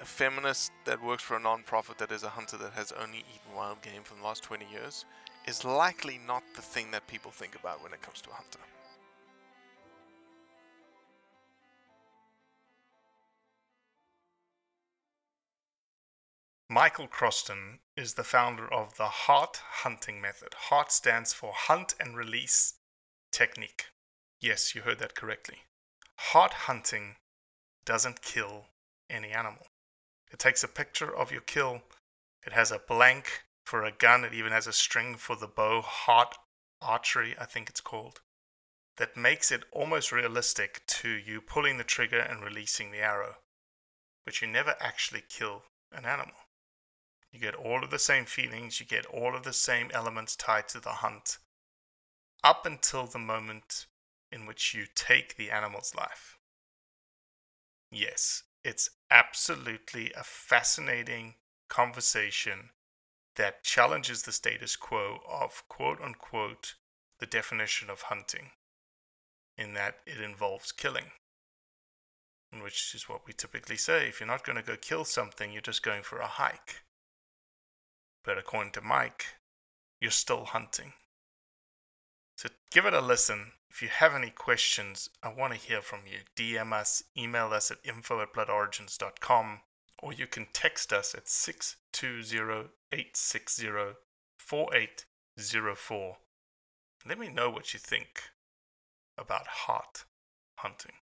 a feminist that works for a non-profit that is a hunter that has only eaten wild game for the last 20 years is likely not the thing that people think about when it comes to a hunter. Michael Croston is the founder of the HART Hunting Method. HART stands for Hunt and Release Technique. Yes, you heard that correctly. HART hunting doesn't kill any animal. It takes a picture of your kill. It has a blank for a gun. It even has a string for the bow. HART archery, I think it's called. That makes it almost realistic to you pulling the trigger and releasing the arrow. But you never actually kill an animal. You get all of the same feelings, you get all of the same elements tied to the hunt, up until the moment in which you take the animal's life. Yes, it's absolutely a fascinating conversation that challenges the status quo of quote unquote the definition of hunting, in that it involves killing. Which is what we typically say if you're not going to go kill something, you're just going for a hike. But according to Mike, you're still hunting. So give it a listen. If you have any questions, I want to hear from you. DM us, email us at info at bloodorigins.com, or you can text us at 620-860-4804. Let me know what you think about HART hunting.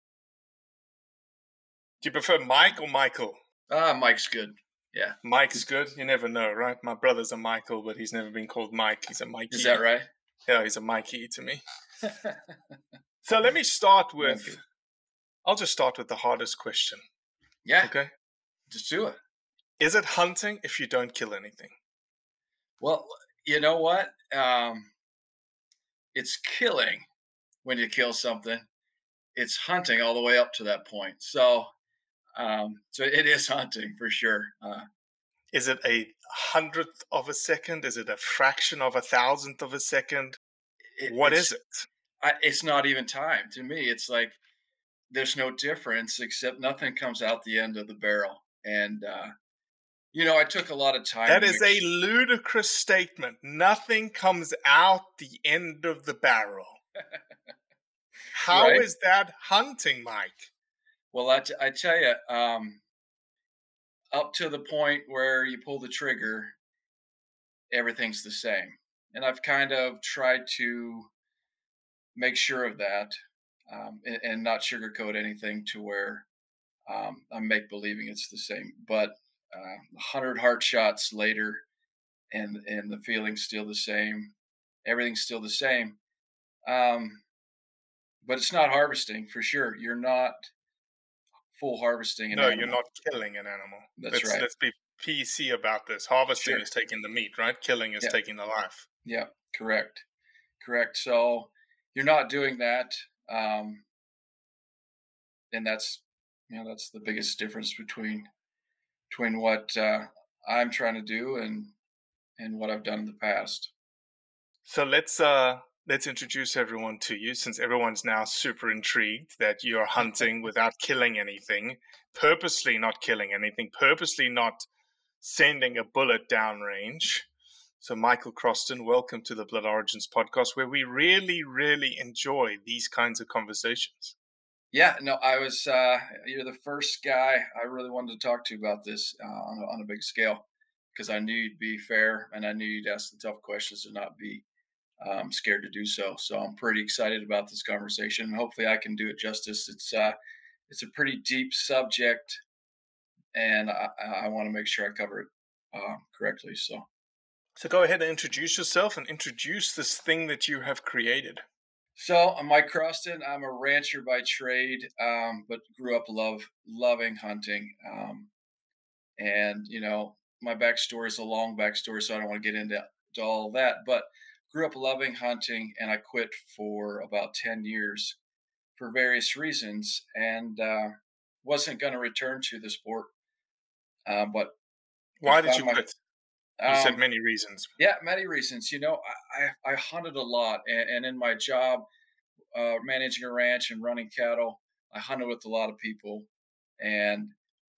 Do you prefer Mike or Michael? Ah, Mike's good. Yeah. Mike's good. You never know, right? My brother's a Michael, but he's never been called Mike. He's a Mikey. Is that right? Yeah, he's a Mikey to me. So let me start with. I'll just start with the hardest question. Yeah. Okay. Just do it. Is it hunting if you don't kill anything? Well, you know what? Um, it's killing when you kill something. It's hunting all the way up to that point. So, um, so it is hunting for sure. Uh, Is it a hundredth of a second? Is it a fraction of a thousandth of a second? It, What is it? I, it's not even time to me. It's like there's no difference except nothing comes out the end of the barrel, and uh, You know, I took a lot of time. That is make a ludicrous statement. Nothing comes out the end of the barrel. How is Right. that hunting, Mike? Well, I, t- I tell you, um, up to the point where you pull the trigger, everything's the same. And I've kind of tried to make sure of that um, and, and not sugarcoat anything to where um, I'm make believing it's the same. But uh, 100 heart shots later, and and the feeling's still the same, everything's still the same. Um, but it's not harvesting for sure. You're not full harvesting an no, animal. you're not killing an animal. That's let's, right. Let's be PC about this. Harvesting Sure. is taking the meat, right? Killing is Yeah. taking the life. Yeah, correct, correct. So you're not doing that, um, and that's you know that's the biggest difference between between what uh, I'm trying to do and and what I've done in the past. So let's uh let's introduce everyone to you since everyone's now super intrigued that you're hunting without killing anything, purposely not killing anything, purposely not sending a bullet downrange. So Michael Croston, welcome to the Blood Origins podcast where we really really enjoy these kinds of conversations. Yeah, no, I was. Uh, you're the first guy I really wanted to talk to about this uh, on, a, on a big scale because I knew you'd be fair and I knew you'd ask the tough questions and not be um, scared to do so. So I'm pretty excited about this conversation hopefully I can do it justice. It's uh, it's a pretty deep subject, and I, I want to make sure I cover it uh, correctly. So So go ahead and introduce yourself and introduce this thing that you have created. So I'm Mike Croston. I'm a rancher by trade, um, but grew up love loving hunting. Um, and you know, my backstory is a long backstory, so I don't want to get into to all that. But grew up loving hunting, and I quit for about ten years for various reasons, and uh, wasn't going to return to the sport. Uh, but Why did you my- quit? You said um, many reasons. yeah, many reasons. You know, I, I, I hunted a lot, and, and in my job, uh, managing a ranch and running cattle, I hunted with a lot of people, and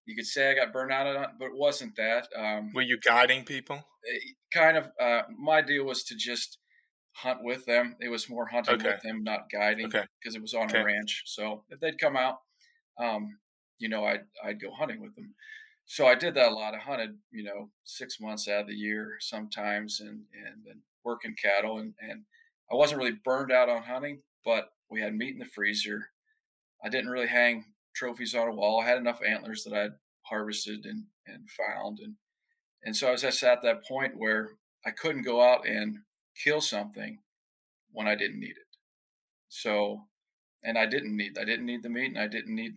you could say I got burned out on but it wasn't that. Um, Were you guiding people? kind of, uh, my deal was to just hunt with them. It was more hunting Okay. with them, not guiding, Okay. because it was on Okay. a ranch. So if they'd come out, um, you know, I'd I'd go hunting with them. So I did that a lot. I hunted, you know, six months out of the year sometimes, and and then working cattle, and and I wasn't really burned out on hunting, but we had meat in the freezer. I didn't really hang trophies on a wall. I had enough antlers that I'd harvested and and found, and and so I was at that point where I couldn't go out and kill something when I didn't need it. So, and I didn't need I didn't need the meat, and I didn't need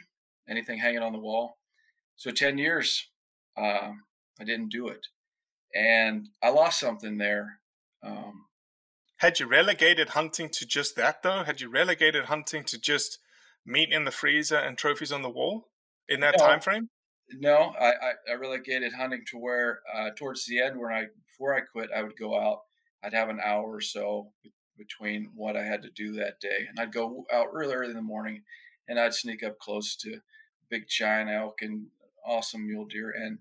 anything hanging on the wall. So ten years, um, I didn't do it, and I lost something there. Um, Had you relegated hunting to just that, though? Had you relegated hunting to just meat in the freezer and trophies on the wall in that No. time frame? No, I, I, I relegated hunting to where uh, towards the end, when I before I quit, I would go out. I'd have an hour or so between what I had to do that day, and I'd go out really early in the morning, and I'd sneak up close to big giant elk and awesome mule deer, and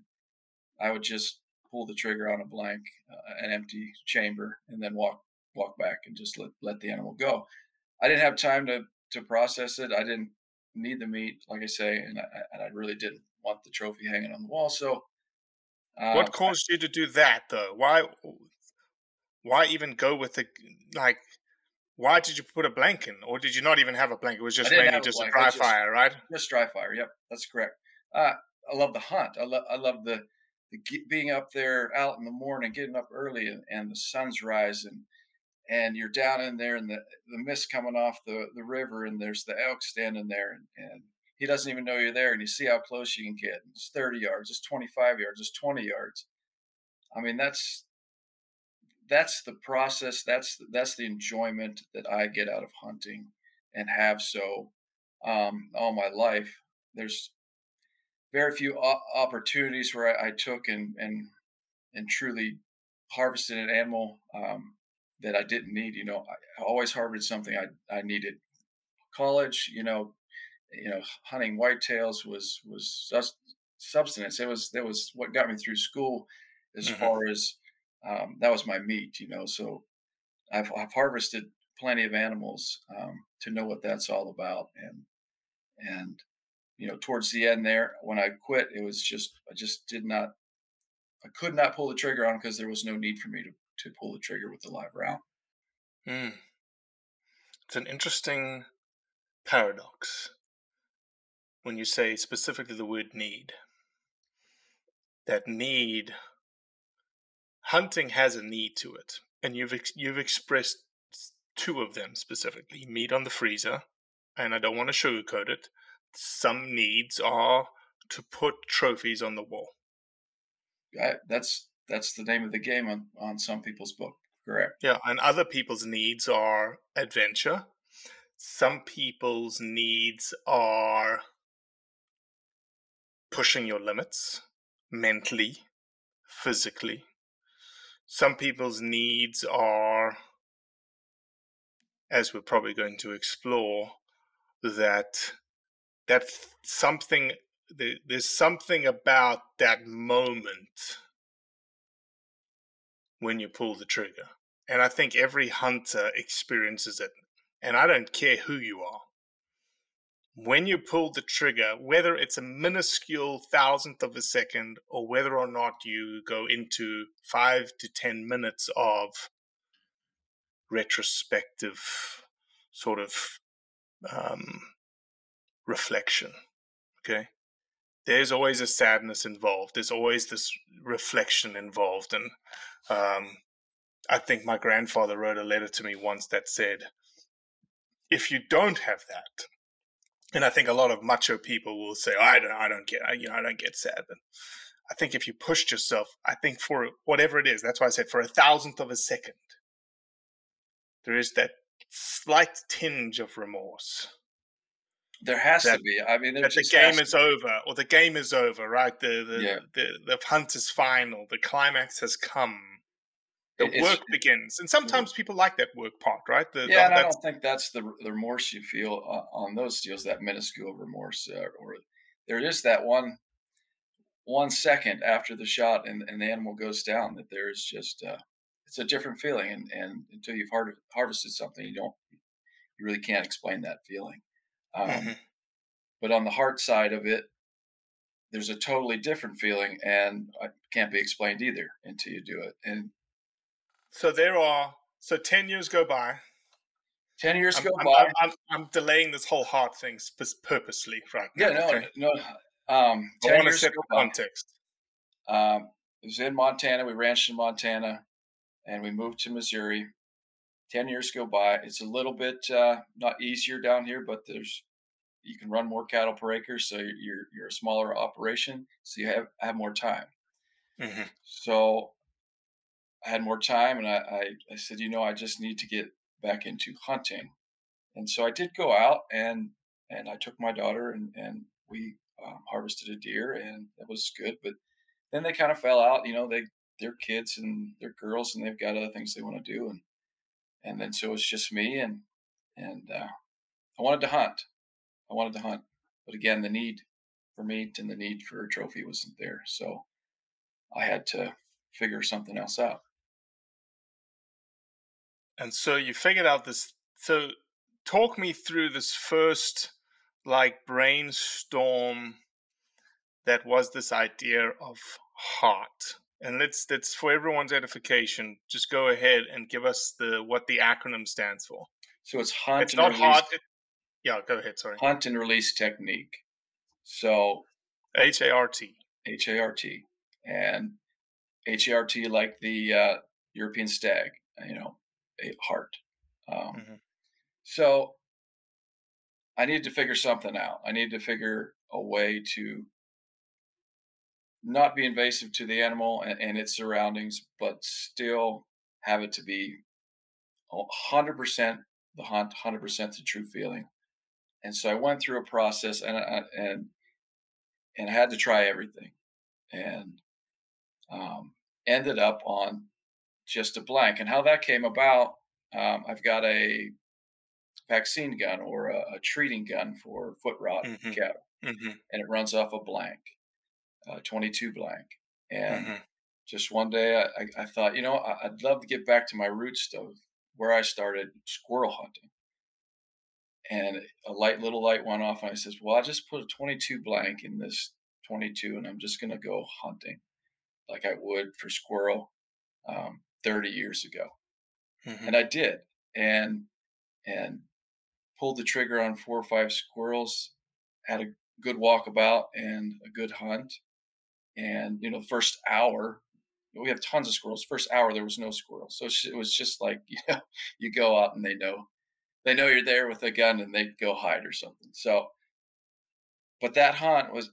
I would just pull the trigger on a blank, uh, an empty chamber, and then walk walk back and just let let the animal go. I didn't have time to to process it. I didn't need the meat, like I say, and I, and I really didn't want the trophy hanging on the wall. So, uh, what caused you to do that, though? Why? Why even go with the like? Why did you put a blank in, or did you not even have a blank? It was just mainly a just a dry just- fire, right? Just dry fire. Yep, that's correct. Uh, I love the hunt. I love I love the, the ge- being up there out in the morning, getting up early, and, and the sun's rising, and you're down in there, and the the mist coming off the the river, and there's the elk standing there, and, and he doesn't even know you're there, and you see how close you can get. It's 30 yards, it's 25 yards, it's 20 yards. I mean, that's that's the process. That's that's the enjoyment that I get out of hunting, and have so um, all my life. There's very few o- opportunities where I, I took and and and truly harvested an animal um, that I didn't need. You know, I always harvested something I I needed. College, you know, you know, hunting whitetails was was just substance. It was that was what got me through school, as Mhm. far as um, that was my meat, you know. So I've I've harvested plenty of animals um, to know what that's all about, and and you know towards the end there when I quit, it was just I just did not I could not pull the trigger on because there was no need for me to to pull the trigger with the live round. Hmm. It's an interesting paradox when you say specifically the word need. That need, hunting has a need to it, and you've ex- you've expressed two of them specifically: meat on the freezer, and I don't want to sugarcoat it. Some needs are to put trophies on the wall. I, that's that's the name of the game on on some people's book. Correct. Yeah, and other people's needs are adventure. Some people's needs are pushing your limits mentally, physically. Some people's needs are, as we're probably going to explore, that that something there's something about that moment when you pull the trigger. And I think every hunter experiences it. And I don't care who you are. When you pull the trigger, whether it's a minuscule thousandth of a second or whether or not you go into five to 10 minutes of retrospective sort of um, reflection, okay? There's always a sadness involved. There's always this reflection involved. And um, I think my grandfather wrote a letter to me once that said, if you don't have that, and I think a lot of macho people will say, oh, I don't, I don't get, I, you know, I don't get sad. But I think if you pushed yourself, I think for whatever it is, that's why I said for a thousandth of a second, there is that slight tinge of remorse. There has That- to be. I mean, That the game is over, or the game is over, right? The the, Yeah. the the hunt is final. The climax has come. The It- work begins, and sometimes people like that work part, right? The, the- yeah, and I don't think that's the, the remorse you feel uh, on those deals, that minuscule remorse, uh, or there is that one one second after the shot and, and the animal goes down that there is just uh, it's a different feeling, and, and until you've har- harvested something, you don't you really can't explain that feeling. Um, Mhm. But on the HART side of it, there's a totally different feeling, and it can't be explained either until you do it. And So there are. So ten years go by. ten years I'm, go I'm, by. I'm, I'm, delaying this whole HART thing purposely, right? Yeah, now, no, okay? no. Um, I want to set the context. Um, it was in Montana. We ranched in Montana, and we moved to Missouri. Ten years go by. It's a little bit uh, not easier down here, but there's you can run more cattle per acre, so you're you're, a smaller operation, so you have have more time. hmm So I had more time, and I, I, I said, you know, I just need to get back into hunting, and so I did go out and and I took my daughter and and we um, harvested a deer, and that was good. But then they kind of fell out. You know, they they're kids and they're girls, and they've got other things they want to do, and and then so it's just me and and uh, I wanted to hunt. I wanted to hunt, but again, the need for meat and the need for a trophy wasn't there. So I had to figure something else out. And so you figured out this. So talk me through this first like brainstorm that was this idea of HART. And let's let's for everyone's edification, just go ahead and give us the what the acronym stands for. So it's hunt It's and not release. It, yeah, go ahead. Sorry. hunt and release technique. So H A R T. H A R T and H A R T like the uh, European stag, you know, a heart. Um, Mhm. So I needed to figure something out. I needed to figure a way to not be invasive to the animal and, and its surroundings, but still have it to be a hundred percent the hunt, hundred percent the true feeling. And so I went through a process, and I, and and I had to try everything, and um, ended up on just a blank. And how that came about, um, I've got a vaccine gun or a, a treating gun for foot rot Mhm. cattle, hmm and it runs off a blank. Uh, 22 blank. And mm-hmm. just one day I, I, thought, you know, I, I'd love to get back to my roots of where I started squirrel hunting. And a light little light went off, and I says, "Well, I just put a 22 blank in this 22, and I'm just gonna go hunting, like I would for squirrel um, 30 years ago." Mm-hmm. And I did, and and pulled the trigger on four or five squirrels, had a good walkabout and a good hunt. And you know, the first hour, we have tons of squirrels. First hour, there was no squirrels, so it was just like you know, you go out and they know, they know you're there with a gun and they go hide or something. So, but that hunt was,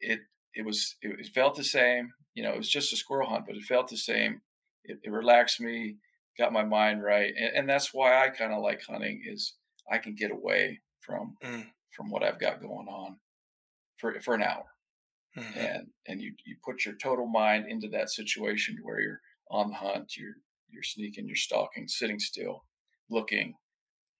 it it was it felt the same. You know, it was just a squirrel hunt, but it felt the same. It, it relaxed me, got my mind right, and, and that's why I kind of like hunting. Is I can get away from mm. from what I've got going on for for an hour, mm-hmm. and and you you put your total mind into that situation where you're on the hunt, you're you're sneaking, you're stalking, sitting still, looking.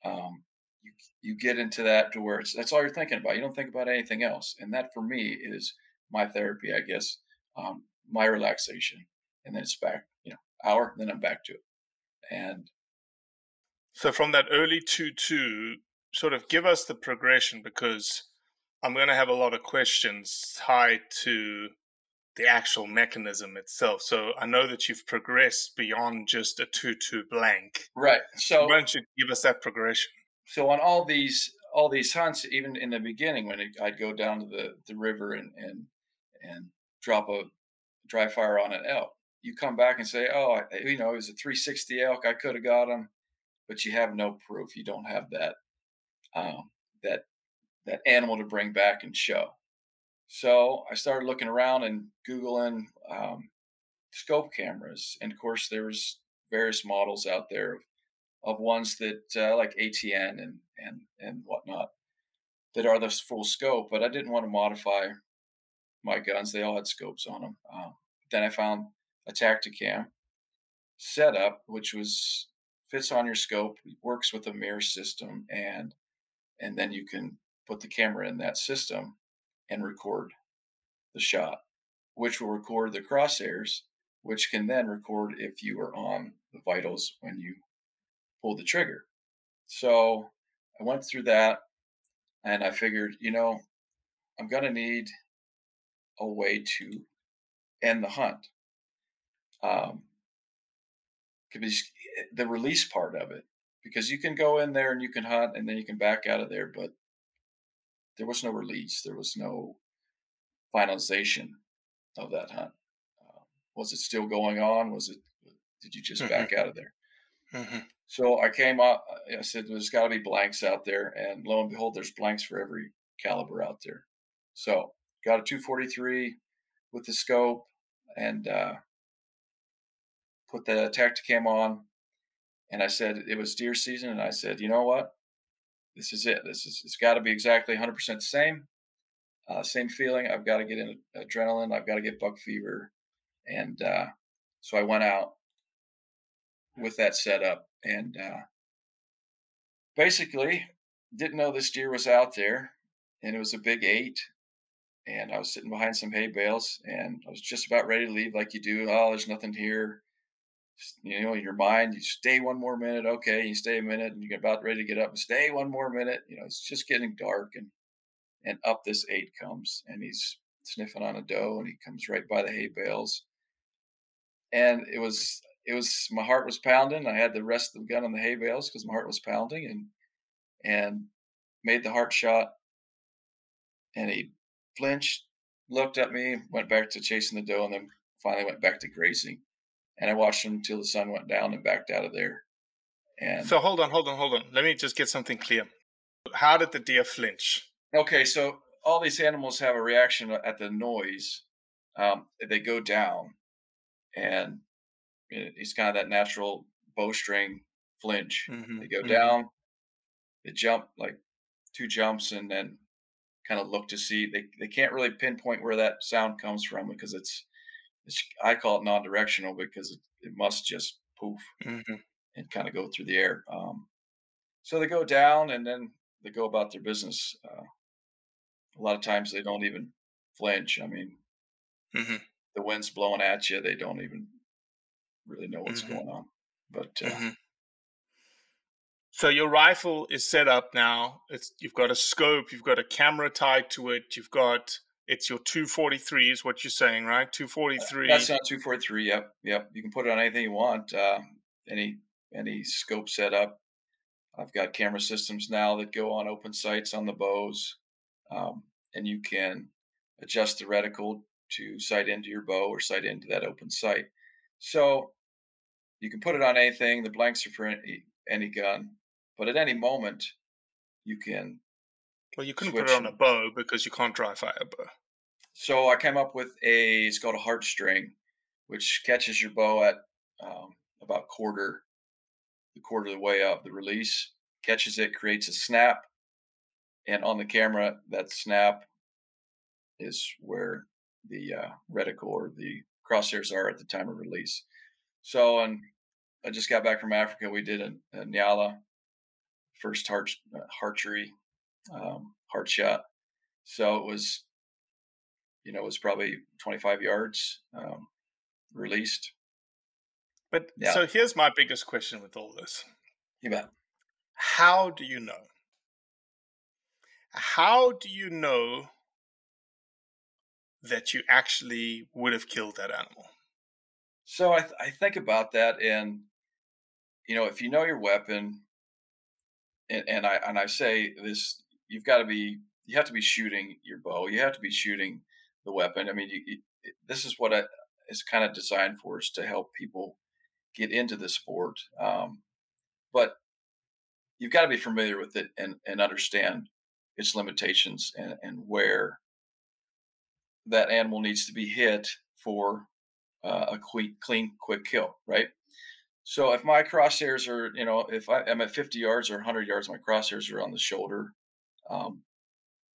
Um, you you get into that to where it's that's all you're thinking about. You don't think about anything else, and that for me is my therapy, I guess, um, my relaxation, and then it's back, you know, hour, then I'm back to it, and so from that early 2 2, sort of give us the progression because I'm going to have a lot of questions tied to the actual mechanism itself. So I know that you've progressed beyond just a 2 2 blank. Right. So why don't you give us that progression? So on all these all these hunts, even in the beginning when it, I'd go down to the, the river and, and and drop a dry fire on an elk, you come back and say, "Oh, I, you know, it was a 360 elk. I could have got him but you have no proof. You don't have that um, that that animal to bring back and show. So I started looking around and googling um, scope cameras, and of course there was various models out there of, of ones that uh, like ATN and and and whatnot that are the full scope. But I didn't want to modify my guns; they all had scopes on them. Um, then I found a Tactacam setup, which was fits on your scope, works with a mirror system, and and then you can put the camera in that system and record the shot, which will record the crosshairs, which can then record if you are on the vitals when you pull the trigger. So I went through that and I figured, you know, I'm going to need a way to end the hunt. Um, could be the release part of it because you can go in there and you can hunt and then you can back out of there but there was no release there was no finalization of that hunt. Uh, was it still going on? Was it did you just mm-hmm. back out of there? Mm-hmm. so i came up i said there's got to be blanks out there and lo and behold there's blanks for every caliber out there. So got a 243 with the scope and uh, put the Tactacam on, and I said it was deer season, and I said, you know what, this is it. This is it's got to be exactly 100% the same, uh, same feeling. I've got to get in adrenaline. I've got to get buck fever, and uh, so I went out with that setup, and uh, basically didn't know this deer was out there, and it was a big eight. And I was sitting behind some hay bales, and I was just about ready to leave, like you do. Oh, there's nothing here you know, your mind, you stay one more minute. Okay, you stay a minute, and you're about ready to get up and stay one more minute. You know, it's just getting dark, and and up this eight comes, and he's sniffing on a doe, and he comes right by the hay bales, and it was it was my heart was pounding. I had the rest of the gun on the hay bales because my heart was pounding, and and made the heart shot, and he flinched, looked at me, went back to chasing the doe, and then finally went back to grazing and I watched them until the sun went down and backed out of there. And so hold on, hold on, hold on. Let me just get something clear. How did the deer flinch? Okay, so all these animals have a reaction at the noise. Um, they go down, and it's kind of that natural bowstring flinch. Mm-hmm. They go mm-hmm. down, they jump like two jumps, and then kind of look to see. They they can't really pinpoint where that sound comes from because it's it's, I call it non-directional because it, it must just poof mm-hmm. and kind of go through the air. Um, so they go down and then they go about their business. Uh, a lot of times they don't even flinch. I mean, Mm-hmm. The wind's blowing at you; they don't even really know what's Mhm. going on. But uh, Mhm. So your rifle is set up now. It's you've got a scope, you've got a camera tied to it, you've got it's your 243 is what you're saying, right? 243. that's not two four three. Yep, yep. You can put it on anything you want. Uh, any any scope setup. I've got camera systems now that go on open sights on the bows, um, and you can adjust the reticle to sight into your bow or sight into that open sight. So you can put it on anything. The blanks are for any, any gun, but at any moment you can. well, you couldn't put it switch on a bow because you can't dry fire a bow. So I came up with a. It's called a heartstring, which catches your bow at um, about quarter, the quarter of the way of the release. Catches it, creates a snap, and on the camera, that snap is where the uh, reticle or the crosshairs are at the time of release. So, and I just got back from Africa. We did a, a Nyala first HART uh, archery um, heart shot. So it was, you know, it was probably 25 yards um, released. But Yeah. so here's my biggest question with all this. You bet. How do you know? How do you know that you actually would have killed that animal? So I, th- I think about that, and you know, if you know your weapon, and, and I and I say this, you've got to be, you have to be shooting your bow. You have to be shooting the weapon. I mean, you, you, this is what I, is kind of designed for is to help people get into the sport. Um, but you've got to be familiar with it and and understand its limitations and and where that animal needs to be hit for uh, a quick, clean, quick kill, right? So if my crosshairs are, you know, if I, I'm at 50 yards or 100 yards, my crosshairs are on the shoulder, um,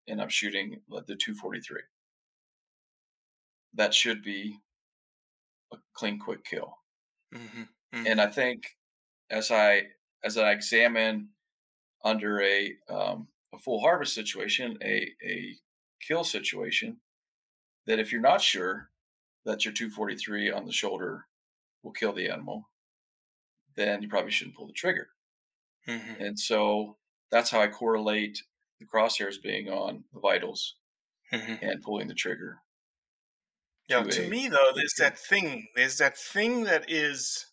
and I'm shooting the 243. That should be a clean, quick kill. Mm-hmm. And I think as I as I examine under a um, a full harvest situation, a a kill situation, that if you're not sure that your 243 on the shoulder will kill the animal, then you probably shouldn't pull the trigger. Mm-hmm. And so that's how I correlate the crosshairs being on the vitals Mm-hmm. and pulling the trigger. Yeah, to to me though, there's that thing. There's that thing that is,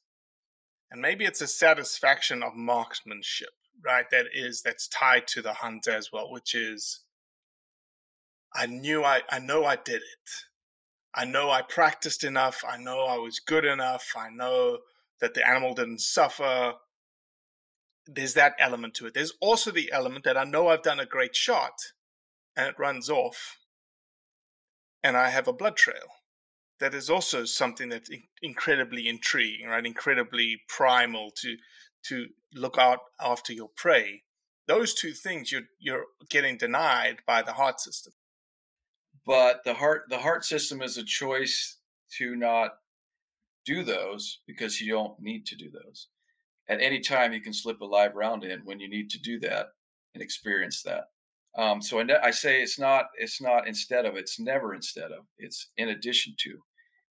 and maybe it's a satisfaction of marksmanship, right? That is that's tied to the hunt as well, which is, I knew I, I know I did it. I know I practiced enough. I know I was good enough. I know that the animal didn't suffer. There's that element to it. There's also the element that I know I've done a great shot, and it runs off, and I have a blood trail that is also something that's in- incredibly intriguing, right? Incredibly primal to to look out after your prey. Those two things you're you're getting denied by the HART system. but the HART the HART system is a choice to not do those because you don't need to do those at any time you can slip a live round in when you need to do that and experience that um, so I, I say it's not it's not instead of it's never instead of it's in addition to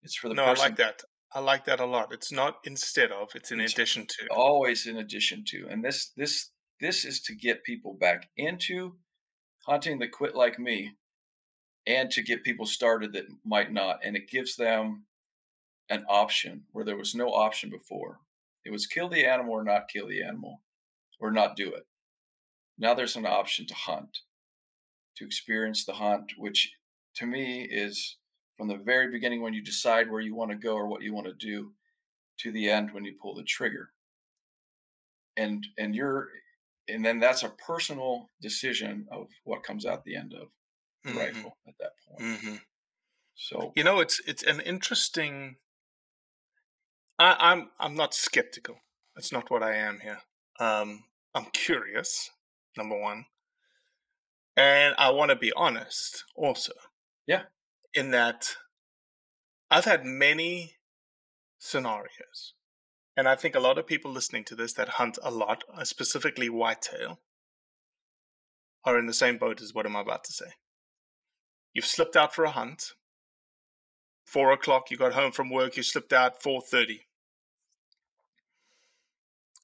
it's for the no, person I like that. I like that a lot. It's not instead of; it's in It's addition to. always in addition to and this this this is to get people back into hunting that quit like me and to get people started that might not and it gives them an option where there was no option before it was kill the animal or not kill the animal or not do it now there's an option to hunt to experience the hunt which to me is from the very beginning when you decide where you want to go or what you want to do to the end when you pull the trigger and and you're and then that's a personal decision of what comes out the end of the Mhm, rifle at that point mhm. so You know, it's it's an interesting. I, I'm I'm not skeptical. That's not what I am here. Um, I'm curious. Number one, and I want to be honest also. Yeah. In that, I've had many scenarios, and I think a lot of people listening to this that hunt a lot, uh, specifically whitetail, are in the same boat as what I'm about to say. You've slipped out for a hunt. Four o'clock, you got home from work, you slipped out four thirty.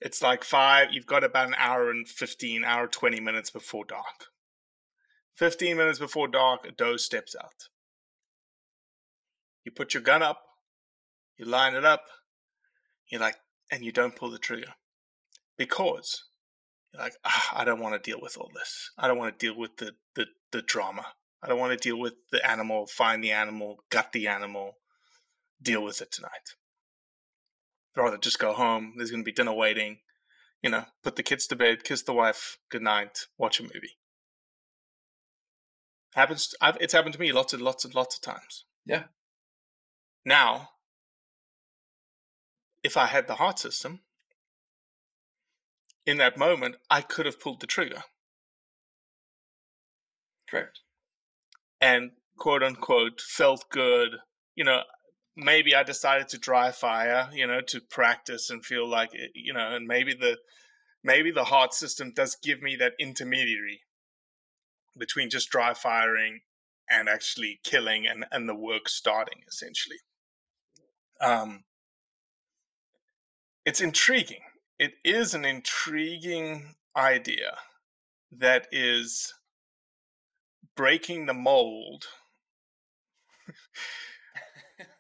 It's like five. You've got about an hour and fifteen, hour twenty minutes before dark. Fifteen minutes before dark, a doe steps out. You put your gun up, you line it up, you're like, and you don't pull the trigger because you're like, ah, I don't want to deal with all this. I don't want to deal with the, the, the drama. I don't want to deal with the animal, find the animal, gut the animal, deal with it tonight. I'd rather just go home. There's going to be dinner waiting. You know, put the kids to bed, kiss the wife, good night, watch a movie. Happens. I've, it's happened to me lots and lots and lots of times. Yeah. Now, if I had the HART system, in that moment, I could have pulled the trigger. Correct. And quote unquote felt good. You know, maybe I decided to dry fire, you know, to practice and feel like, it, you know, and maybe the maybe the HART system does give me that intermediary between just dry firing and actually killing and, and the work starting essentially. Um, it's intriguing. It is an intriguing idea that is breaking the mold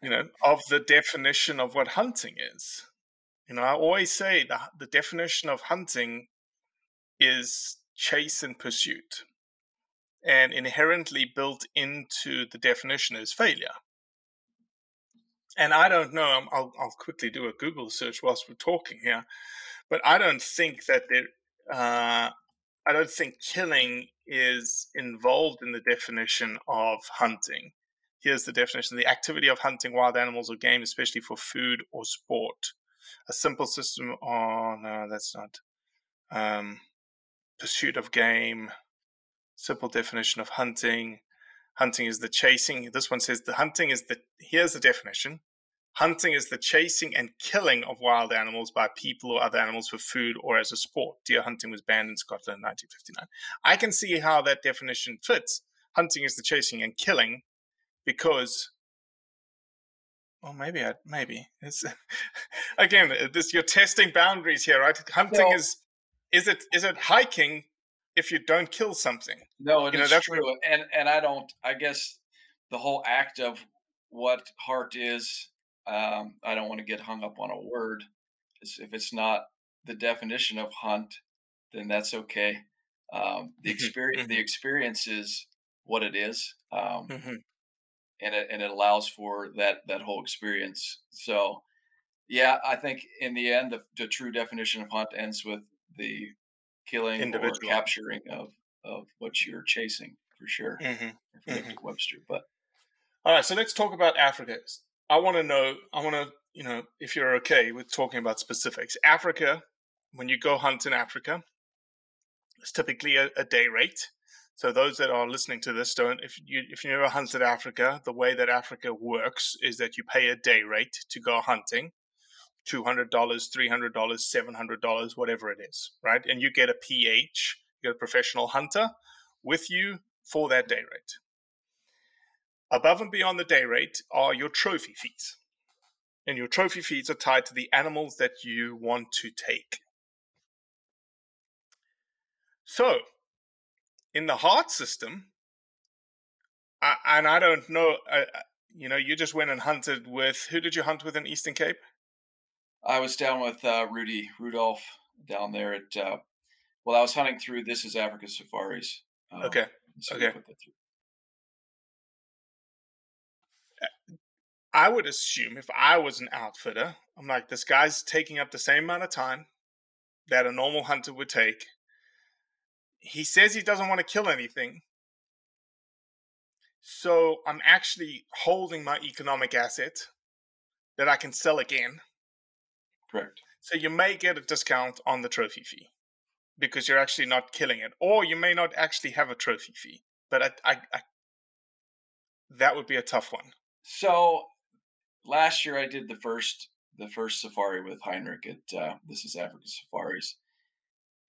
you know of the definition of what hunting is you know i always say the, the definition of hunting is chase and pursuit and inherently built into the definition is failure and I don't know. I'll I'll quickly do a Google search whilst we're talking here, but I don't think that there. Uh, I don't think killing is involved in the definition of hunting. Here's the definition: the activity of hunting wild animals or game, especially for food or sport. A simple system. Oh no, that's not. Um, pursuit of game. Simple definition of hunting hunting is the chasing. This one says the hunting is the, here's the definition. Hunting is the chasing and killing of wild animals by people or other animals for food or as a sport. Deer hunting was banned in Scotland in 1959. I can see how that definition fits. Hunting is the chasing and killing because well, maybe I maybe it's again this you're testing boundaries here, right? Hunting is is it is it hiking if you don't kill something. No, it you know, that's true. What... And and I don't. I guess the whole act of what HART is. Um, I don't want to get hung up on a word. If it's not the definition of hunt, then that's okay. Um, the experience, the mm-hmm. experience is what it is, um, mm-hmm. and it and it allows for that that whole experience. So, yeah, I think in the end, the, the true definition of hunt ends with the killing Individual. or capturing of of what you're chasing for sure. Mm-hmm. mm-hmm. Webster, but all right. So let's talk about Africa. I want to know. I want to you know if you're okay with talking about specifics. Africa, when you go hunt in Africa, it's typically a, a day rate. So those that are listening to this don't if you if you never hunted Africa, the way that Africa works is that you pay a day rate to go hunting. $200, $300, $700, whatever it is, right? And you get a PH, you get a professional hunter with you for that day rate. Above and beyond the day rate are your trophy fees. And your trophy fees are tied to the animals that you want to take. So, in the HART system, I, and I don't know, uh, uh, you know, you just went and hunted with, who did you hunt with in Eastern Cape? I was down with uh, Rudy Rudolph down there at. Uh, well, I was hunting through This Is Africa Safaris. Um, okay. So okay. I would assume if I was an outfitter, I'm like, this guy's taking up the same amount of time that a normal hunter would take. He says he doesn't want to kill anything. So I'm actually holding my economic asset that I can sell again Correct. So you may get a discount on the trophy fee because you're actually not killing it, or you may not actually have a trophy fee. But I, I, I that would be a tough one. So last year I did the first the first safari with Heinrich at uh, This Is Africa Safaris,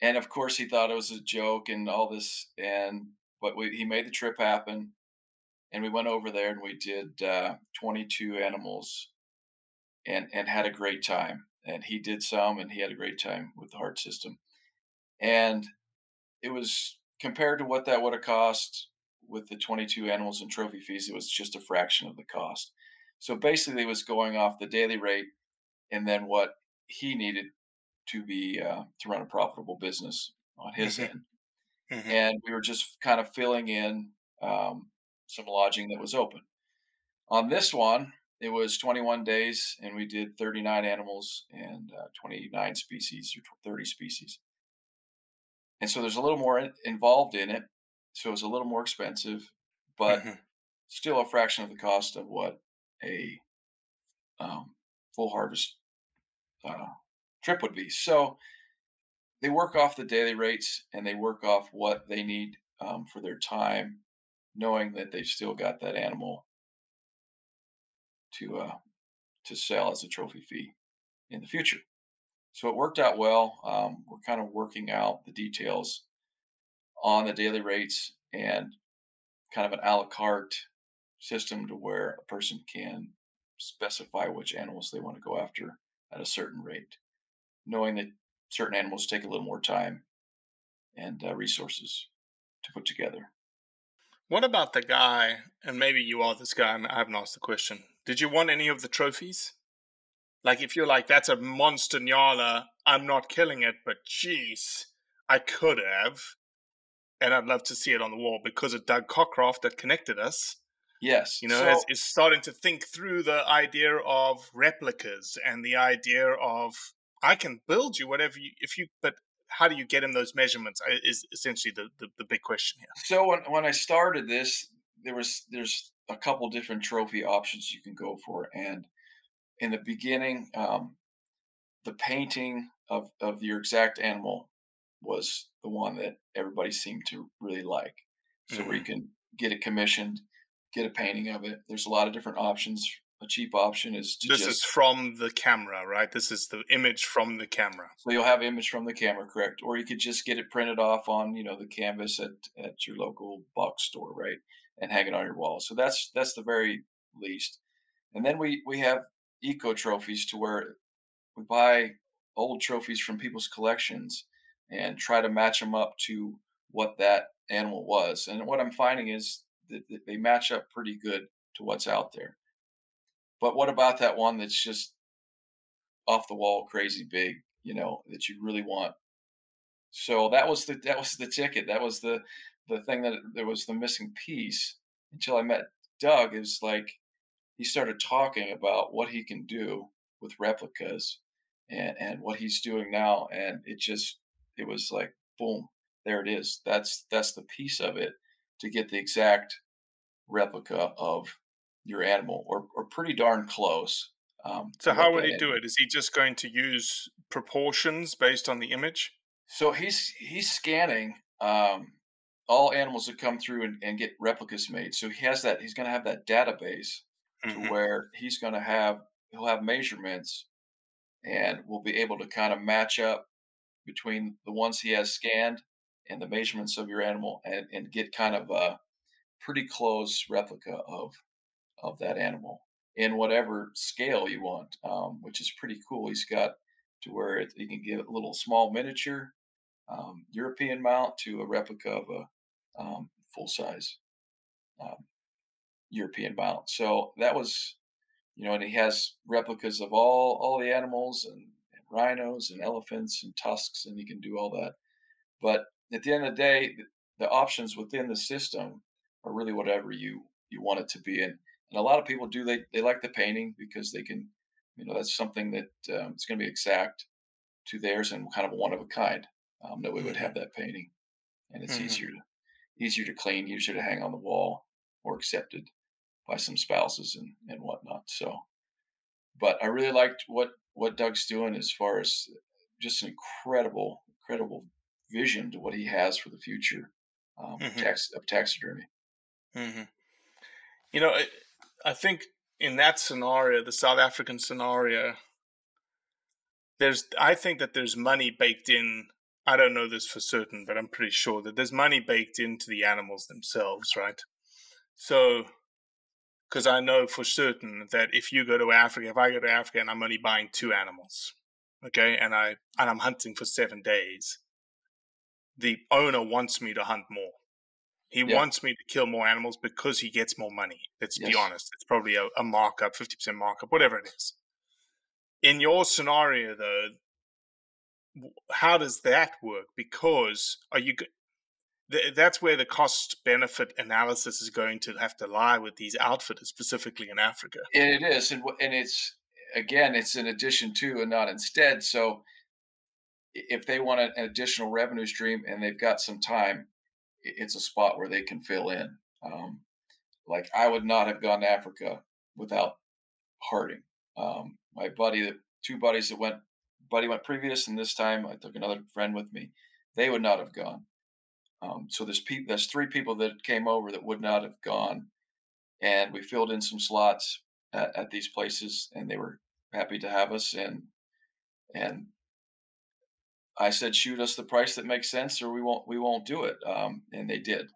and of course he thought it was a joke and all this, and but we, he made the trip happen, and we went over there and we did uh, 22 animals and and had a great time and he did some and he had a great time with the HART system and it was compared to what that would have cost with the 22 animals and trophy fees it was just a fraction of the cost so basically it was going off the daily rate and then what he needed to be uh, to run a profitable business on his Mhm. end Mhm. and we were just kind of filling in um, some lodging that was open. On this one, it was 21 days, and we did 39 animals and uh, 29 species or 30 species. And so there's a little more in- involved in it, so it's a little more expensive, but Mhm. still a fraction of the cost of what a um, full harvest uh, trip would be. So they work off the daily rates and they work off what they need um, for their time, knowing that they've still got that animal to uh, to sell as a trophy fee in the future. So it worked out well. Um, we're kind of working out the details on the daily rates and kind of an a la carte system to where a person can specify which animals they want to go after at a certain rate, knowing that certain animals take a little more time and uh, resources to put together. What about the guy, and maybe you are this guy, I haven't asked the question. Did you want any of the trophies? Like, if you're like, that's a monster Nyala, I'm not killing it, but jeez, I could have. And I'd love to see it on the wall because of Doug Cockcroft that connected us. Yes. You know, so, is, is starting to think through the idea of replicas and the idea of I can build you whatever you, if you, but how do you get him those measurements? Is essentially the, the, the big question here. so when, when I started this, there was there's a couple different trophy options you can go for, and in the beginning, um, the painting of of your exact animal was the one that everybody seemed to really like. So where you can get it commissioned, get a painting of it. There's a lot of different options. A cheap option is to This just is from the camera, right? This is the image from the camera. So you'll have image from the camera, correct? Or you could just get it printed off on, you know, the canvas at, at your local box store, right? And hang it on your wall. So that's that's the very least. And then we we have eco trophies to where we buy old trophies from people's collections and try to match them up to what that animal was. And what I'm finding is that they match up pretty good to what's out there. But what about that one that's just off the wall, crazy big, you know, that you really want? So that was the that was the ticket. That was the the thing that there was the missing piece until I met Doug. Is like he started talking about what he can do with replicas and and what he's doing now, and it just it was like boom, there it is. That's that's the piece of it to get the exact replica of your animal, or or pretty darn close. Um, So how would he do it? Is he just going to use proportions based on the image? So he's he's scanning um, all animals that come through and, and get replicas made. So he has that. He's going to have that database to Mhm. where he's going to have he'll have measurements, and we'll be able to kind of match up between the ones he has scanned and the measurements of your animal, and and get kind of a pretty close replica of of that animal in whatever scale you want, um, which is pretty cool. He's got to where it, you can get a little small miniature um, European mount to a replica of a um, full size um, European mount. So that was, you know, and he has replicas of all all the animals and, and rhinos and elephants and tusks, and he can do all that. But at the end of the day, the, the options within the system are really whatever you you want it to be. And and a lot of people do they they like the painting because they can, you know, that's something that um, it's going to be exact to theirs and kind of one of a kind. Um, that we would have that painting, and it's Mhm. easier to easier to clean, easier to hang on the wall, or accepted by some spouses and and whatnot. So, but I really liked what what Doug's doing as far as just an incredible incredible vision to what he has for the future um, Mhm. tax, of taxidermy. hmm You know, I, I think in that scenario, the South African scenario, there's I think that there's money baked in. I don't know this for certain, but I'm pretty sure that there's money baked into the animals themselves, right? So because I know for certain that if you go to Africa, if I go to Africa and I'm only buying two animals, okay, and I and I'm hunting for seven days, the owner wants me to hunt more. He Yeah. wants me to kill more animals because he gets more money. Let's be honest. It's probably a, a markup, 50% markup, whatever it is. In your scenario, though, how does that work? Because are you that's where the cost benefit analysis is going to have to lie with these outfitters, specifically in Africa. And it is, and and it's again, it's an addition to and not instead. So if they want an additional revenue stream and they've got some time, it's a spot where they can fill in. Um, like I would not have gone to Africa without Harding. Um, my buddy, two buddies that went, buddy went previous, and this time I took another friend with me. They would not have gone. Um, so there's pe- there's three people that came over that would not have gone, and we filled in some slots at, at these places, and they were happy to have us. And and I said, shoot us the price that makes sense, or we won't we won't do it. Um, and they did.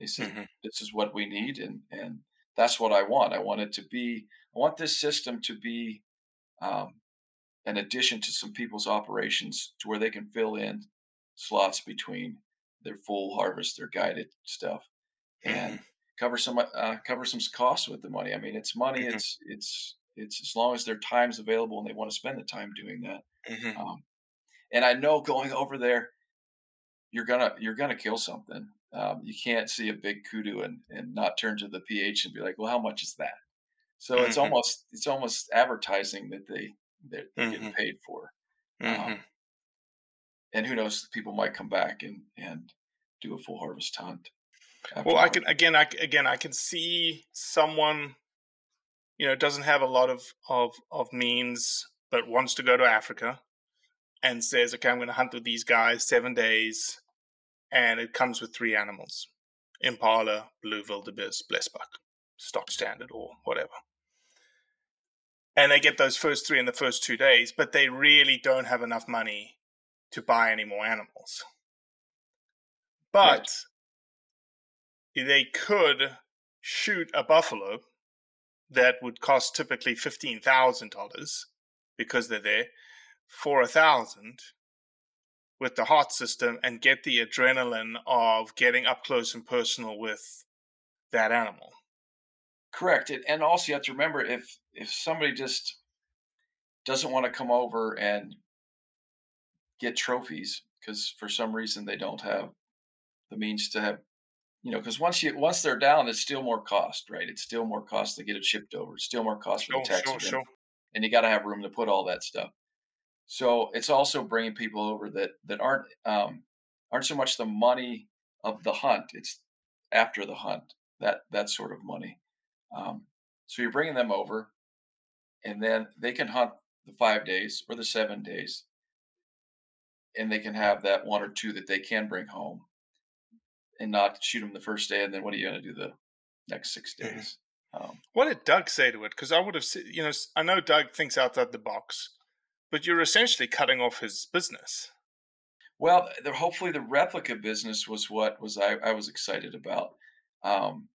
They said, Mhm. this is what we need, and and that's what I want. I want it to be. I want this system to be um, an addition to some people's operations, to where they can fill in slots between their full harvest, their guided stuff, and cover some uh, cover some costs with the money. I mean, it's money. Mhm. It's it's it's as long as their time's available and they want to spend the time doing that. Mhm. Um, and I know going over there, you're gonna you're gonna kill something. Um, you can't see a big kudu and and not turn to the pH and be like, well, how much is that? So it's Mhm. almost it's almost advertising that they that they're getting Mhm. paid for. Mhm. Um, and who knows, people might come back and and do a full harvest hunt. Well, I can again, I again, I can see someone, you know, doesn't have a lot of of of means, but wants to go to Africa, and says, "Okay, I'm going to hunt with these guys seven days, and it comes with three animals: impala, blue wildebeest, blesbuck, stock standard, or whatever." And they get those first three in the first two days, but they really don't have enough money to buy any more animals. But they could shoot a buffalo that would cost typically fifteen thousand dollars because they're there for a thousand with the HART system and get the adrenaline of getting up close and personal with that animal. Correct. And- And also you have to remember if if somebody just doesn't want to come over and get trophies because for some reason they don't have the means to have you know because once you once they're down it's still more cost right it's still more cost to get it shipped over it's still more cost for Sure, the tax sure, and sure. and you got to have room to put all that stuff so it's also bringing people over that that aren't um aren't so much the money of the hunt it's after the hunt that that sort of money um, so you're bringing them over, and then they can hunt the five days or the seven days, and they can have that one or two that they can bring home, and not shoot them the first day. And then what are you going to do the next six Mhm. days? Um, What did Doug say to it? Because I would have, you know, I know Doug thinks outside the box, but you're essentially cutting off his business. well, the, hopefully the replica business was what was I, I was excited about. Um,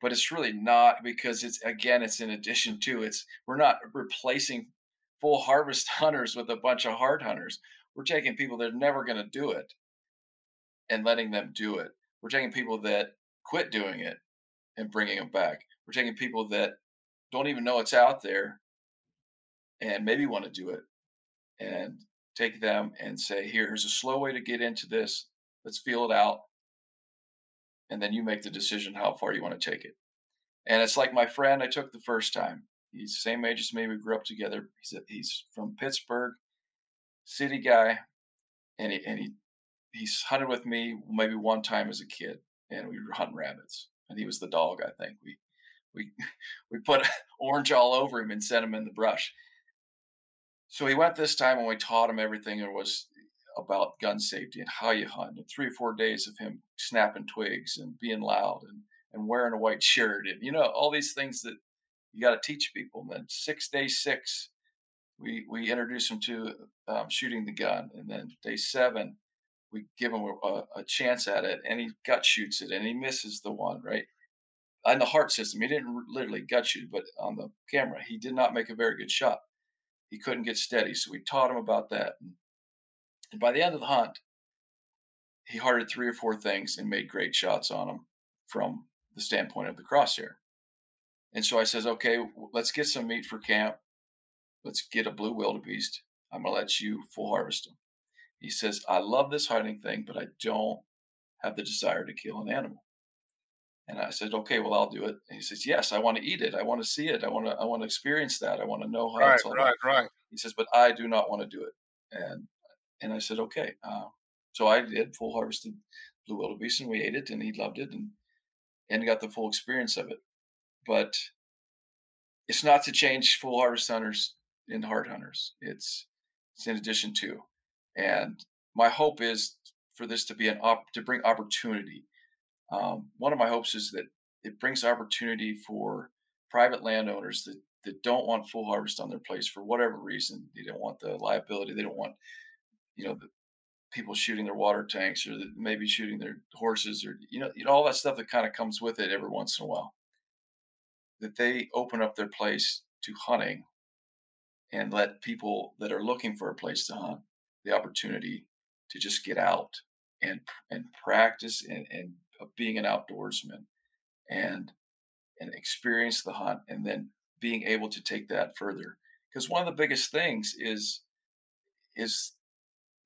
but it's really not because it's again it's in addition to it's we're not replacing full harvest hunters with a bunch of HART hunters. We're taking people that are never going to do it and letting them do it. We're taking people that quit doing it and bringing them back. We're taking people that don't even know it's out there and maybe want to do it and take them and say here's a slow way to get into this. Let's feel it out and then you make the decision how far you want to take it. And it's like my friend I took the first time. He's the same age as me. We grew up together. He's a, he's from Pittsburgh, city guy, and he and he he's hunted with me maybe one time as a kid, and we were hunting rabbits. And he was the dog. I think we we we put orange all over him and sent him in the brush. So he went this time, and we taught him everything there was about gun safety and how you hunt. And three or four days of him snapping twigs and being loud and, and wearing a white shirt and you know all these things that you got to teach people. And then six day six, we we introduce him to um, shooting the gun, and then day seven, we give him a, a chance at it, and he gut shoots it, and he misses the one right. on the HART system. He didn't literally gut shoot, but on the camera, he did not make a very good shot. He couldn't get steady, so we taught him about that. And by the end of the hunt, he HARTed three or four things and made great shots on them from the standpoint of the crosshair. And so I says, okay, let's get some meat for camp. Let's get a blue wildebeest. I'm gonna let you full harvest them. He says, I love this hunting thing, but I don't have the desire to kill an animal. And I said, okay, well, I'll do it. And he says, yes, I want to eat it. I want to see it. I want to, I want to experience that. I want to know how right, it's all right, right. He says, but I do not want to do it. And, and I said, okay. Uh, so I did full harvested blue wildebeest and we ate it and he loved it and, and got the full experience of it. But it's not to change full harvest hunters into HART hunters. It's, it's in addition to, and my hope is for this to be an op to bring opportunity um, one of my hopes is that it brings opportunity for private landowners that, that don't want full harvest on their place for whatever reason. They don't want the liability. They don't want, you know, the people shooting their water tanks or the, maybe shooting their horses or, you know, you know, all that stuff that kind of comes with it every once in a while. That they open up their place to hunting and let people that are looking for a place to hunt the opportunity to just get out and and practice and, and uh, being an outdoorsman and and experience the hunt and then being able to take that further because one of the biggest things is is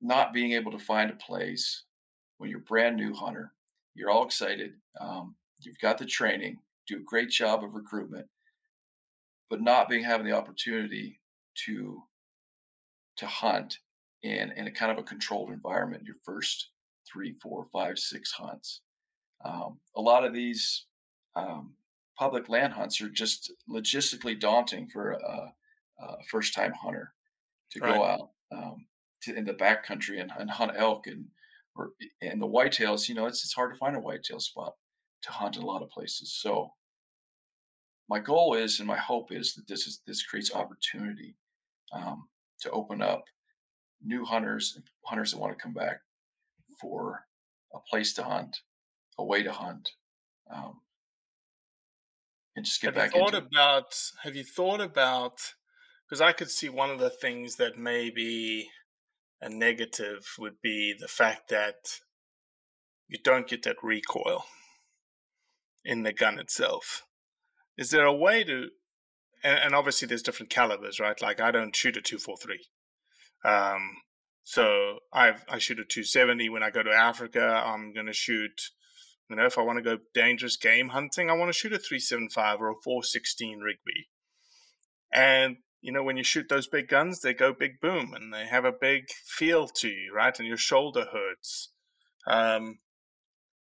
not being able to find a place when you're brand new hunter you're all excited um, you've got the training do a great job of recruitment but not being having the opportunity to to hunt in in a kind of a controlled environment your first three four five six hunts um, a lot of these um, public land hunts are just logistically daunting for a, a first time hunter to right. go out um, to, in the backcountry and, and hunt elk and or and the whitetails. You know, it's it's hard to find a whitetail spot to hunt in a lot of places. So my goal is and my hope is that this is this creates opportunity um, to open up new hunters and hunters that want to come back for a place to hunt a way to hunt um, and just get have back you thought about have you thought about because i could see one of the things that may be a negative would be the fact that you don't get that recoil in the gun itself is there a way to and, and obviously there's different calibers right like i don't shoot a 243 um, so I've, I shoot a 270 when I go to Africa. I'm going to shoot you know, if I want to go dangerous game hunting, I want to shoot a 375 or a 416 Rigby. And, you know, when you shoot those big guns, they go big boom and they have a big feel to you, right? And your shoulder hurts. Um,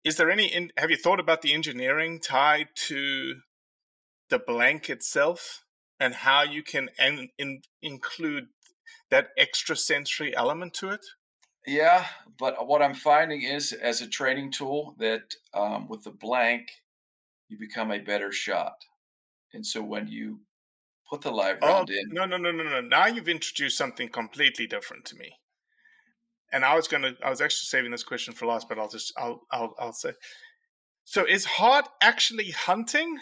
is there any, in, have you thought about the engineering tied to the blank itself and how you can en- in, include that extra sensory element to it? Yeah, but what I'm finding is as a training tool that um, with the blank, you become a better shot. And so when you put the live oh, round in, no, no, no, no, no. Now you've introduced something completely different to me. And I was gonna, I was actually saving this question for last, but I'll just, I'll, I'll, I'll say. So is HART actually hunting,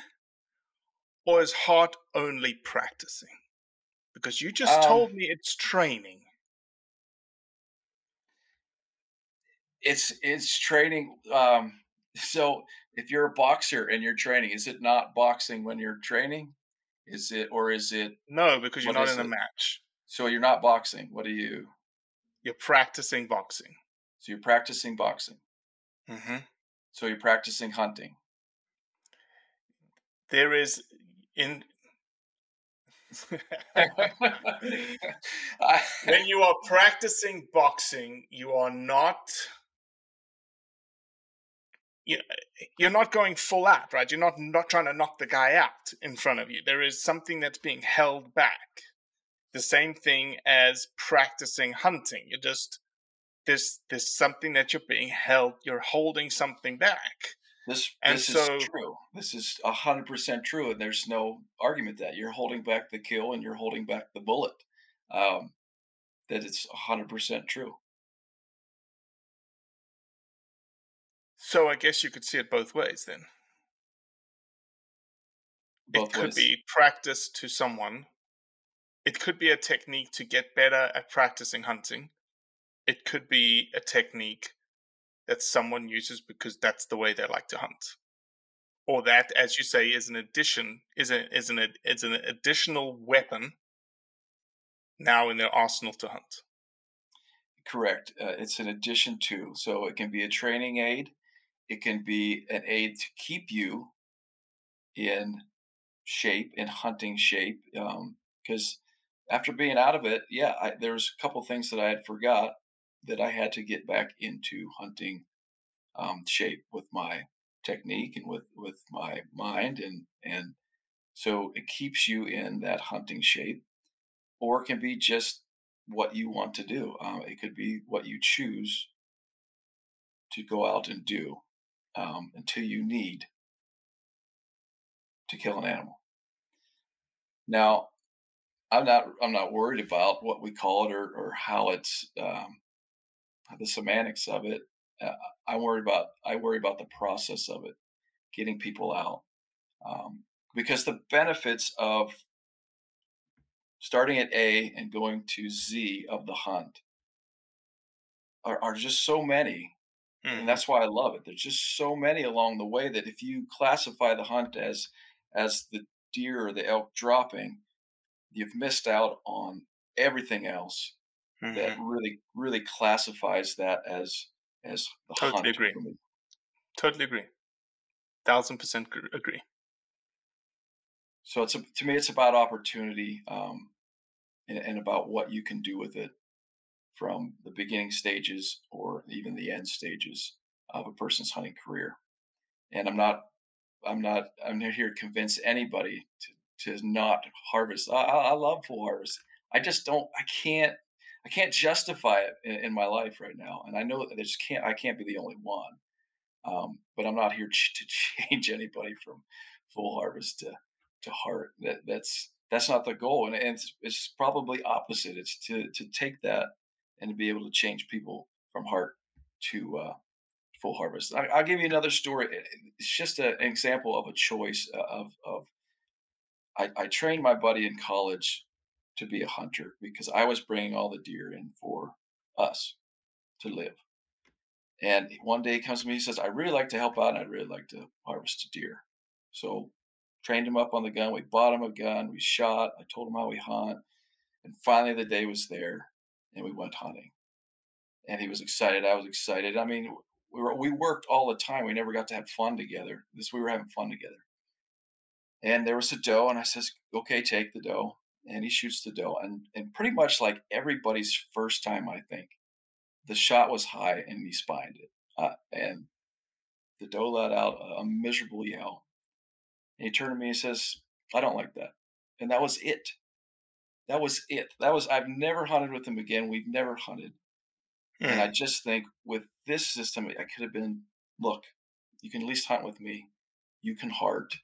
or is HART only practicing? Because you just um, told me it's training. it's it's training. Um, so if you're a boxer and you're training, is it not boxing when you're training? Is it or is it no? Because you're not in a match. So you're not boxing. What are you? You're practicing boxing. So you're practicing boxing. Mm-hmm. So you're practicing hunting. There is in when you are practicing boxing, you are not you, you're not going full out, right? You're not not trying to knock the guy out in front of you. There is something that's being held back. The same thing as practicing hunting. You're just there's there's something that you're being held. You're holding something back. This and this so, is true. This is hundred percent true, and there's no argument that you're holding back the kill and you're holding back the bullet. Um, that it's hundred percent true. So I guess you could see it both ways then. both it could ways. be practice to someone. It could be a technique to get better at practicing hunting. It could be a technique that someone uses because that's the way they like to hunt. Or that, as you say, is an addition, is a is an is an additional weapon now in their arsenal to hunt. Correct. Uh, it's an addition to. So it can be a training aid. It can be an aid to keep you in shape, in hunting shape. Because after being out of it, yeah, I, there's a couple things that I had forgot that I had to get back into hunting um, shape with my technique and with with my mind and and so it keeps you in that hunting shape or it can be just what you want to do um, it could be what you choose to go out and do um, until you need to kill an animal. Now i'm not i'm not worried about what we call it or, or how it's um, the semantics of it. Uh, I worry about I worry about the process of it, getting people out, um, because the benefits of starting at A and going to Z of the hunt are, are just so many, Mm-hmm. and that's why I love it. There's just so many along the way that if you classify the hunt as as the deer or the elk dropping, you've missed out on everything else that Mhm. really really classifies that as as the Totally hunt agree. Totally agree. Thousand percent agree. So it's a, to me, it's about opportunity um, and, and about what you can do with it from the beginning stages or even the end stages of a person's hunting career. And I'm not, I'm not, I'm not here to convince anybody to, to not harvest. I, I love full harvest. I just don't, I can't, I can't justify it in, in my life right now. And I know that I just can't, I can't be the only one. Um, but I'm not here ch- to change anybody from full harvest to, to HART. That that's that's not the goal, and, and it's, it's probably opposite. It's to to take that and to be able to change people from HART to uh, full harvest. I, I'll give you another story. It's just a, an example of a choice uh, of of. I, I trained my buddy in college to be a hunter because I was bringing all the deer in for us to live. And one day he comes to me, he says, I really like to help out and I'd really like to harvest a deer. So trained him up on the gun. We bought him a gun. We shot. I told him how we hunt. And finally the day was there and we went hunting. And he was excited. I was excited. I mean, we were we worked all the time. We never got to have fun together. This we were having fun together. And there was a doe, and I says, Okay, take the doe. And he shoots the doe. And and pretty much like everybody's first time, I think, the shot was high and he spined it. Uh, and the doe let out a, miserable yell. And he turned to me and says, I don't like that. And that was it. That was it. That was, I've never hunted with him again. We've never hunted. And I just think with this system, I could have been, look, you can at least hunt with me. You can HART,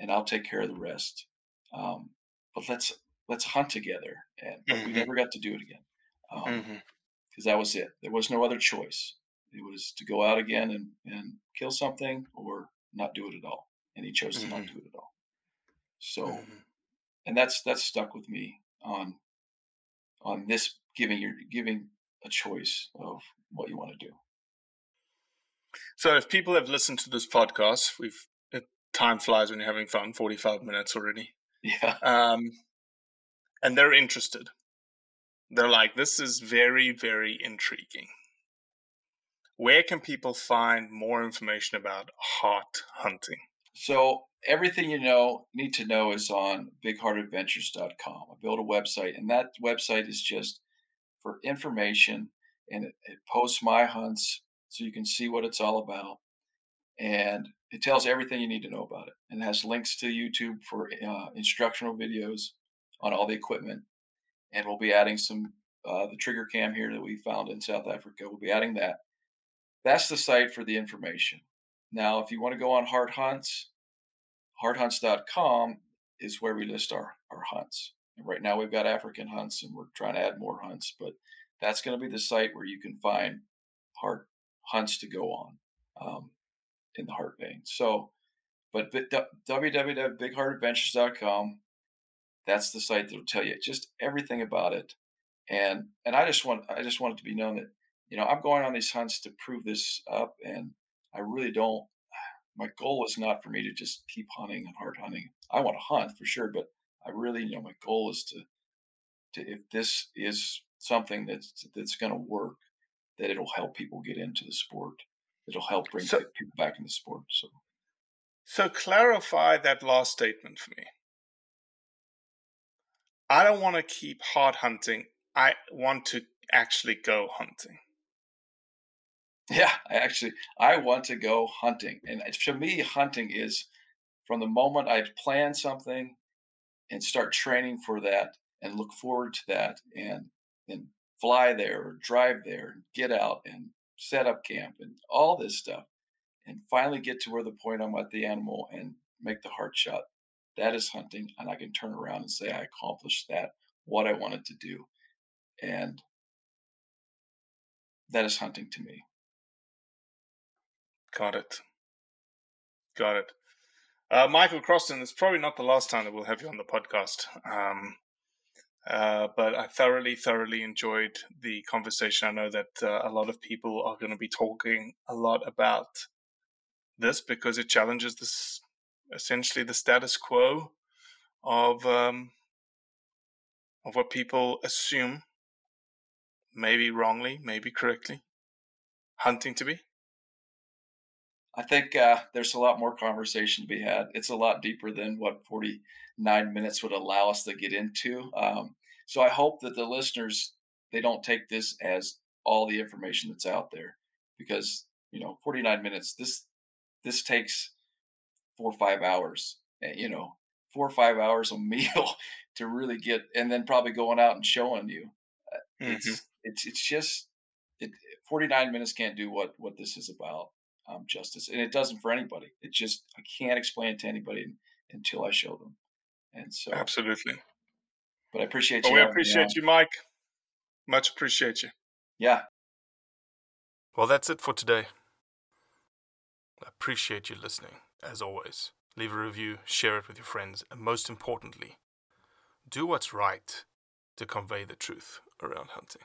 and I'll take care of the rest. Um, but let's let's hunt together. And but we never got to do it again. Um, Mhm. because that was it. There was no other choice. It was to go out again and, and kill something or not do it at all. And he chose to not Mhm. do it at all. So, Mhm. And that's that's stuck with me on on this giving your giving a choice of what you want to do. So, if people have listened to this podcast, we've time flies when you're having fun. Forty-five minutes already, Yeah. um, and they're interested. They're like, "This is very, very intriguing." Where can people find more information about HART hunting? So everything you know need to know is on bigheartadventures.com. I built a website, and that website is just for information, and it, it posts my hunts so you can see what it's all about, and it tells everything you need to know about it, and it has links to YouTube for uh, instructional videos on all the equipment, and we'll be adding some uh, the trigger cam here that we found in South Africa. We'll be adding that. That's the site for the information. Now, if you want to go on HART Hunts, hardhunts.com is where we list our, our hunts. And right now we've got African hunts and we're trying to add more hunts, but that's going to be the site where you can find HART hunts to go on um, in the HART vein. So but www.bigheartadventures.com, that's the site that'll tell you just everything about it. And and I just want I just want it to be known that you know I'm going on these hunts to prove this up, and I really don't. My goal is not for me to just keep hunting and HART hunting. I want to hunt for sure, but I really, you know, my goal is to to if this is something that's that's going to work, that it'll help people get into the sport. It'll help bring So- people back in the sport. So So clarify that last statement for me. I don't want to keep HART hunting. I want to actually go hunting. Yeah, I actually I want to go hunting, and to me, hunting is from the moment I plan something and start training for that, and look forward to that, and then fly there or drive there, and get out and set up camp and all this stuff, and finally get to where the point I'm at the animal and make the heart shot. That is hunting, and I can turn around and say I accomplished that, what I wanted to do, and that is hunting to me. Got it. Got it. Uh, Michael Croston, it's probably not the last time that we'll have you on the podcast. Um, uh, but I thoroughly, thoroughly enjoyed the conversation. I know that uh, a lot of people are going to be talking a lot about this because it challenges this essentially the status quo of um, of what people assume, maybe wrongly, maybe correctly, hunting to be. I think uh, there's a lot more conversation to be had. It's a lot deeper than what 49 minutes would allow us to get into. Um, so I hope that the listeners they don't take this as all the information that's out there, because you know 49 minutes this this takes four or five hours. eh, You know, four or five hours a meal to really get, and then probably going out and showing you. Uh, It's it's it's just it, 49 minutes can't do what what this is about um, justice, and it doesn't for anybody. It just I can't explain it to anybody until I show them. And so, Absolutely. but I appreciate Well, you. we appreciate you, Mike. Much appreciate you. Yeah, Well, that's it for today. I appreciate you listening, as always. Leave a review, share it with your friends, and most importantly, do what's right to convey the truth around hunting.